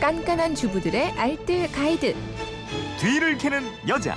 깐깐한 주부들의 알뜰 가이드. 뒤를 캐는 여자.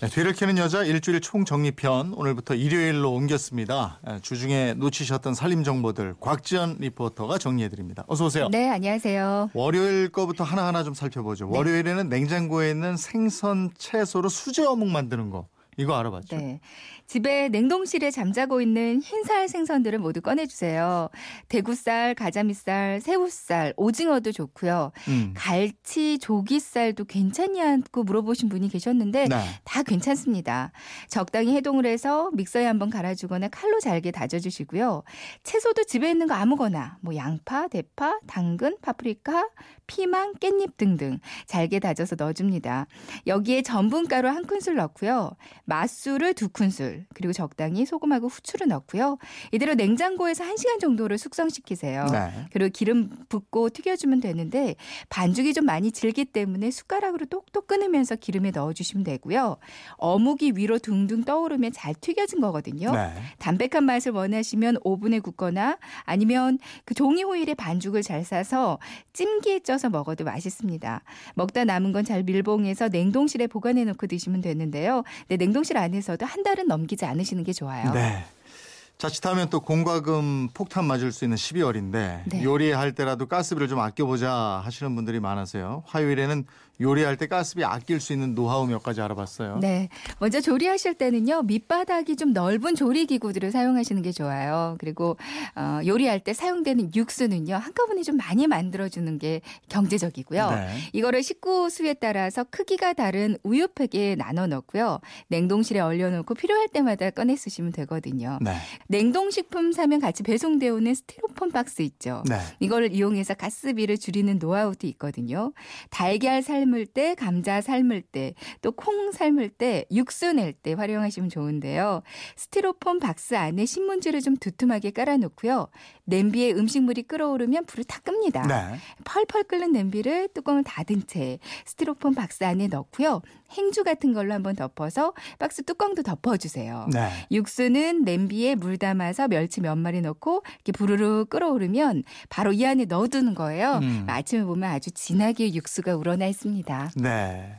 네, 뒤를 캐는 여자 일주일 총정리편 오늘부터 일요일로 옮겼습니다. 예, 주중에 놓치셨던 살림 정보들 곽지연 리포터가 정리해드립니다. 어서 오세요. 네, 안녕하세요. 월요일 거부터 하나하나 좀 살펴보죠. 월요일에는 냉장고에 있는 생선, 채소로 수제 어묵 만드는 거. 이거 알아봤죠? 네. 집에 냉동실에 잠자고 있는 흰살 생선들을 모두 꺼내주세요. 대구살, 가자미살, 새우살, 오징어도 좋고요. 음. 갈치, 조기살도 괜찮냐고 물어보신 분이 계셨는데 네. 다 괜찮습니다. 적당히 해동을 해서 믹서에 한번 갈아주거나 칼로 잘게 다져주시고요. 채소도 집에 있는 거 아무거나 뭐 양파, 대파, 당근, 파프리카, 피망, 깻잎 등등 잘게 다져서 넣어줍니다. 여기에 전분가루 한 큰술 넣고요. 맛술을 두 큰술 그리고 적당히 소금하고 후추를 넣고요. 이대로 냉장고에서 1시간 정도를 숙성시키세요. 네. 그리고 기름 붓고 튀겨주면 되는데 반죽이 좀 많이 질기 때문에 숟가락으로 똑똑 끊으면서 기름에 넣어주시면 되고요. 어묵이 위로 둥둥 떠오르면 잘 튀겨진 거거든요. 네. 담백한 맛을 원하시면 오븐에 굽거나 아니면 그 종이 호일에 반죽을 잘 싸서 찜기에 쪄서 먹어도 맛있습니다. 먹다 남은 건 잘 밀봉해서 냉동실에 보관해 놓고 드시면 되는데요. 네, 냉동 실 안에서도 한 달은 넘기지 않으시는 게 좋아요. 네. 자칫하면 또 공과금 폭탄 맞을 수 있는 12월인데 네. 요리할 때라도 가스비를 좀 아껴보자 하시는 분들이 많아서요. 화요일에는 요리할 때 가스비 아낄 수 있는 노하우 몇 가지 알아봤어요. 네. 먼저 조리하실 때는요, 밑바닥이 좀 넓은 조리 기구들을 사용하시는 게 좋아요. 그리고, 어, 요리할 때 사용되는 육수는요, 한꺼번에 좀 많이 만들어 주는 게 경제적이고요. 네. 이거를 식구 수에 따라서 크기가 다른 우유팩에 나눠 넣고요. 냉동실에 얼려 놓고 필요할 때마다 꺼내 쓰시면 되거든요. 네. 냉동식품 사면 같이 배송되어 오는 스티로폼 박스 있죠. 네. 이걸 이용해서 가스비를 줄이는 노하우도 있거든요. 달걀 삶을 때, 감자 삶을 때, 또 콩 삶을 때, 육수 낼 때 활용하시면 좋은데요. 스티로폼 박스 안에 신문지를 좀 두툼하게 깔아놓고요. 냄비에 음식물이 끓어오르면 불을 다 끕니다. 네. 펄펄 끓는 냄비를 뚜껑을 닫은 채 스티로폼 박스 안에 넣고요. 행주 같은 걸로 한번 덮어서 박스 뚜껑도 덮어주세요. 네. 육수는 냄비에 물 담아서 멸치 몇 마리 넣고 이렇게 부르르 끓어오르면 바로 이 안에 넣어두는 거예요. 음. 아침에 보면 아주 진하게 육수가 우러나 있습니다. 네.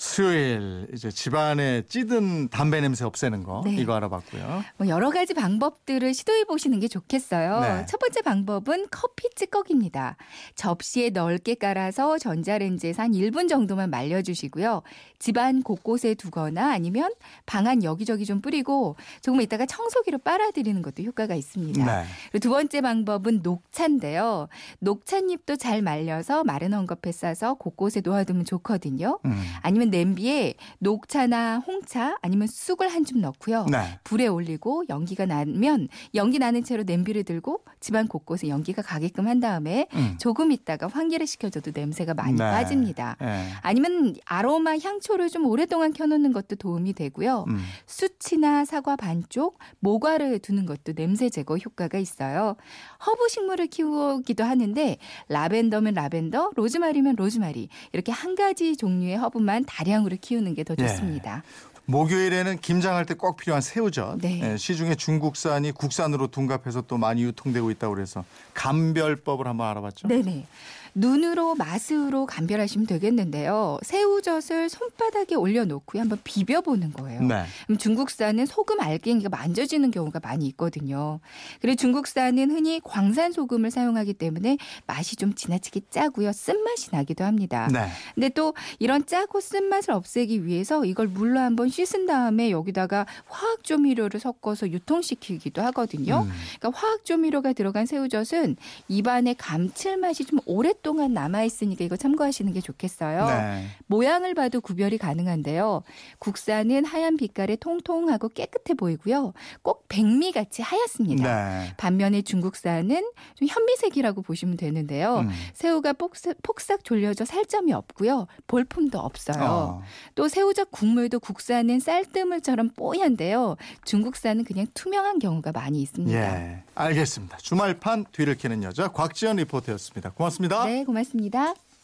수요일 이제 집안에 찌든 담배 냄새 없애는 거 네. 이거 알아봤고요. 뭐 여러 가지 방법들을 시도해 보시는 게 좋겠어요. 네. 첫 번째 방법은 커피 찌꺼기입니다. 접시에 넓게 깔아서 전자레인지에서 한 1분 정도만 말려주시고요. 집안 곳곳에 두거나 아니면 방안 여기저기 좀 뿌리고 조금 있다가 청소기로 빨아들이는 것도 효과가 있습니다. 네. 그리고 두 번째 방법은 녹차인데요. 녹차잎도 잘 말려서 마른 헝겊에 싸서 곳곳에 놓아두면 좋거든요. 음. 아니면 냄비에 녹차나 홍차 아니면 쑥을 한 줌 넣고요. 네. 불에 올리고 연기가 나면 연기 나는 채로 냄비를 들고 집안 곳곳에 연기가 가게끔 한 다음에 음. 조금 있다가 환기를 시켜줘도 냄새가 많이 네. 빠집니다. 네. 아니면 아로마 향초를 좀 오랫동안 켜놓는 것도 도움이 되고요. 음. 숯이나 사과 반쪽, 모과를 두는 것도 냄새 제거 효과가 있어요. 허브 식물을 키우기도 하는데 라벤더면 라벤더, 로즈마리면 로즈마리 이렇게 한 가지 종류의 허브만 다량으로 키우는 게 더 예. 좋습니다. 목요일에는 김장할 때 꼭 필요한 새우젓. 네. 예, 시중에 중국산이 국산으로 둔갑해서 또 많이 유통되고 있다고 그래서 감별법을 한번 알아봤죠. 네네. 눈으로 맛으로 감별하시면 되겠는데요. 새우젓을 손바닥에 올려놓고 한번 비벼보는 거예요. 네. 그럼 중국산은 소금 알갱이가 만져지는 경우가 많이 있거든요. 그리고 중국산은 흔히 광산 소금을 사용하기 때문에 맛이 좀 지나치게 짜고요. 쓴맛이 나기도 합니다. 네. 근데 또 이런 짜고 쓴맛을 없애기 위해서 이걸 물로 한번 씻은 다음에 여기다가 화학 조미료를 섞어서 유통시키기도 하거든요. 음. 그러니까 화학 조미료가 들어간 새우젓은 입안에 감칠맛이 좀 오랫동안 남아 있으니까 이거 참고하시는 게 좋겠어요. 네. 모양을 봐도 구별이 가능한데요. 국산은 하얀 빛깔에 통통하고 깨끗해 보이고요. 꼭 백미 같이 하얗습니다. 네. 반면에 중국산은 좀 현미색이라고 보시면 되는데요. 음. 새우가 폭삭, 폭삭 졸려져 살점이 없고요. 볼품도 없어요. 어. 또 새우젓 국물도 국산은 쌀뜨물처럼 뽀얀데요. 중국산은 그냥 투명한 경우가 많이 있습니다. 예. 알겠습니다. 주말판 뒤를 캐는 여자 곽지연 리포터였습니다. 고맙습니다. 네, 고맙습니다.